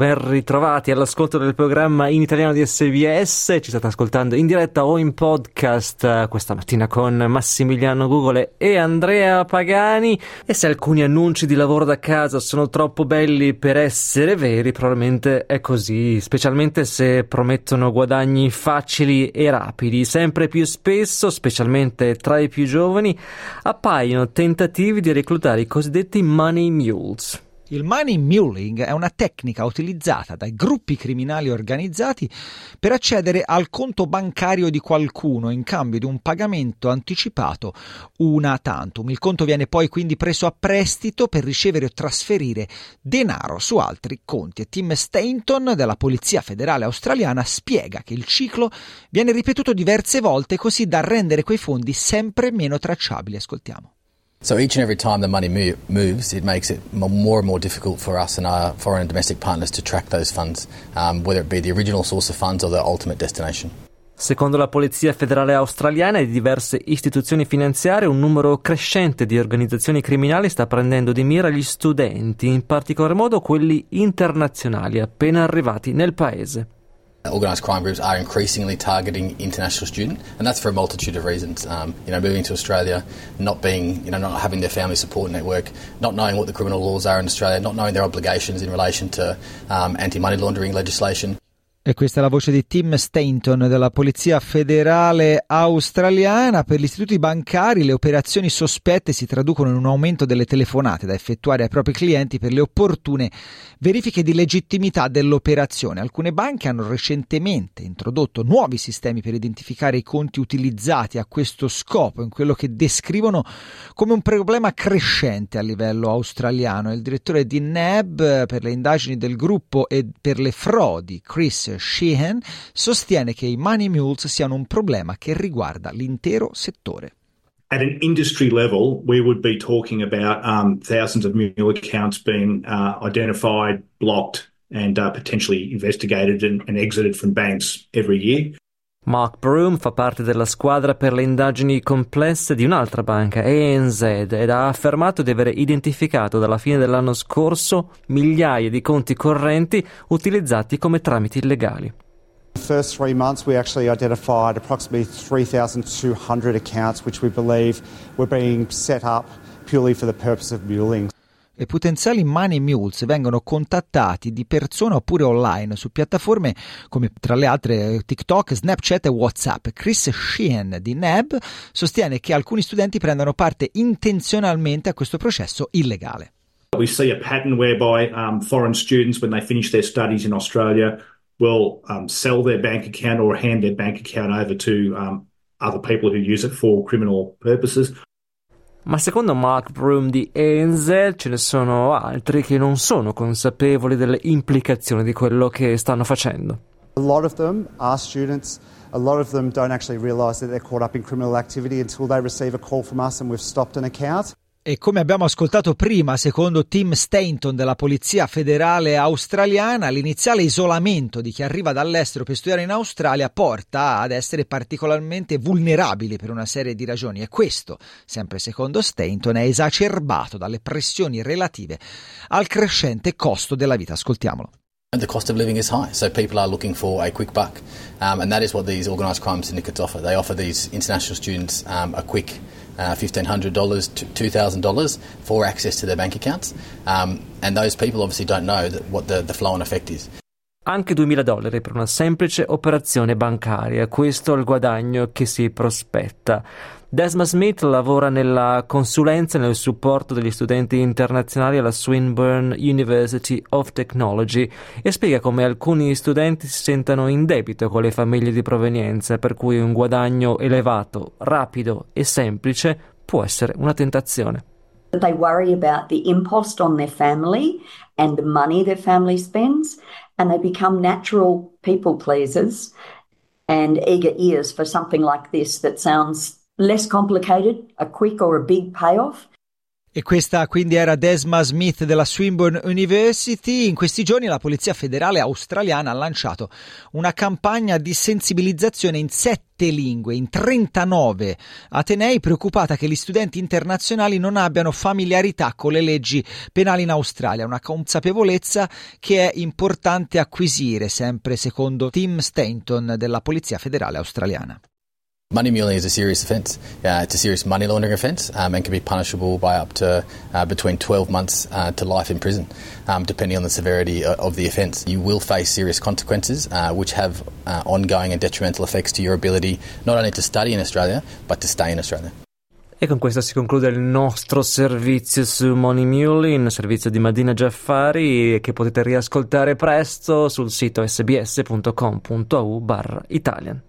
Ben ritrovati all'ascolto del programma in italiano di SBS, ci state ascoltando in diretta o in podcast eh, questa mattina con Massimiliano Gugole e Andrea Pagani. E se alcuni annunci di lavoro da casa sono troppo belli per essere veri, probabilmente è così, specialmente se promettono guadagni facili e rapidi, sempre più spesso, specialmente tra i più giovani, appaiono tentativi di reclutare i cosiddetti money mules. Il money muling è una tecnica utilizzata dai gruppi criminali organizzati per accedere al conto bancario di qualcuno in cambio di un pagamento anticipato una tantum. Il conto viene poi quindi preso a prestito per ricevere o trasferire denaro su altri conti. Tim Stainton della Polizia Federale Australiana spiega che il ciclo viene ripetuto diverse volte così da rendere quei fondi sempre meno tracciabili. Ascoltiamo. So each and every time the money moves, it makes it more and more difficult for us and our foreign and domestic partners to track those funds, um, whether it be the original source of funds or the ultimate destination. Secondo la Polizia federale australiana e diverse istituzioni finanziarie, un numero crescente di organizzazioni criminali sta prendendo di mira gli studenti, in particolar modo quelli internazionali appena arrivati nel paese. Organised crime groups are increasingly targeting international students, and that's for a multitude of reasons. Um, you know, moving to Australia, not being, you know, not having their family support network, not knowing what the criminal laws are in Australia, not knowing their obligations in relation to um, anti-money laundering legislation. E questa è la voce di Tim Stainton della Polizia Federale Australiana. Per gli istituti bancari le operazioni sospette si traducono in un aumento delle telefonate da effettuare ai propri clienti per le opportune verifiche di legittimità dell'operazione. Alcune banche hanno recentemente introdotto nuovi sistemi per identificare i conti utilizzati a questo scopo, in quello che descrivono come un problema crescente a livello australiano. Il direttore di NEB per le indagini del gruppo e per le frodi, Chris Sheehan sostiene che i money mules siano un problema che riguarda l'intero settore. At an industry level, we would be talking about um, thousands of mule accounts being uh, identified, blocked, and uh, potentially investigated and, and exited from banks every year. Mark Broom fa parte della squadra per le indagini complesse di un'altra banca, ANZ, ed ha affermato di aver identificato dalla fine dell'anno scorso migliaia di conti correnti utilizzati come tramiti illegali. The first three months, we actually identified approximately 3,200 accounts which we believe were being set up purely for the purpose of muling e potenziali money mules vengono contattati di persona oppure online su piattaforme come tra le altre TikTok, Snapchat e WhatsApp. Chris Sheehan di NEB sostiene che alcuni studenti prendano parte intenzionalmente a questo processo illegale. We see a pattern whereby um, foreign students, when they finish their studies in Australia, will um, sell their bank account or hand their bank account over to um, other people who use it for criminal purposes. Ma secondo Mark Broom di Enzel ce ne sono altri che non sono consapevoli delle implicazioni di quello che stanno facendo. A lot of them are students. A lot of them don't actually realize that they're caught up in criminal activity until they receive a call from us and we've stopped an account. E come abbiamo ascoltato prima, secondo Tim Stainton della Polizia Federale Australiana, l'iniziale isolamento di chi arriva dall'estero per studiare in Australia porta ad essere particolarmente vulnerabili per una serie di ragioni e questo, sempre secondo Stainton, è esacerbato dalle pressioni relative al crescente costo della vita. Ascoltiamolo. The cost of living is high, so people are looking for a quick buck, um, and that is what these organised crime syndicates offer. They offer these international students um, a quick uh, $1,500 to $2,000 for access to their bank accounts. Um, and those people obviously don't know what the, the flow and effect is. Anche 2.000 dollari per una semplice operazione bancaria, questo è il guadagno che si prospetta. Desma Smith lavora nella consulenza e nel supporto degli studenti internazionali alla Swinburne University of Technology e spiega come alcuni studenti si sentano in debito con le famiglie di provenienza, per cui un guadagno elevato, rapido e semplice può essere una tentazione. They worry about the impost on their family and the money their family spends, and they become natural people pleasers and eager ears for something like this that sounds less complicated, a quick or a big payoff. E questa quindi era Desma Smith della Swinburne University. In questi giorni la Polizia Federale australiana ha lanciato una campagna di sensibilizzazione in sette lingue, in 39 atenei, preoccupata che gli studenti internazionali non abbiano familiarità con le leggi penali in Australia, una consapevolezza che è importante acquisire, sempre secondo Tim Stanton della Polizia Federale australiana. Money muling is a serious offence. Uh, it's a serious money laundering offence um, and can be punishable by up to uh, between 12 months uh, to life in prison, um, depending on the severity of the offence. You will face serious consequences, uh, which have uh, ongoing and detrimental effects to your ability not only to study in Australia, but to stay in Australia. E con questo si conclude il nostro servizio su Money Muling, servizio di Madina Giaffari che potete riascoltare presto sul sito sbs.com.au barra Italian.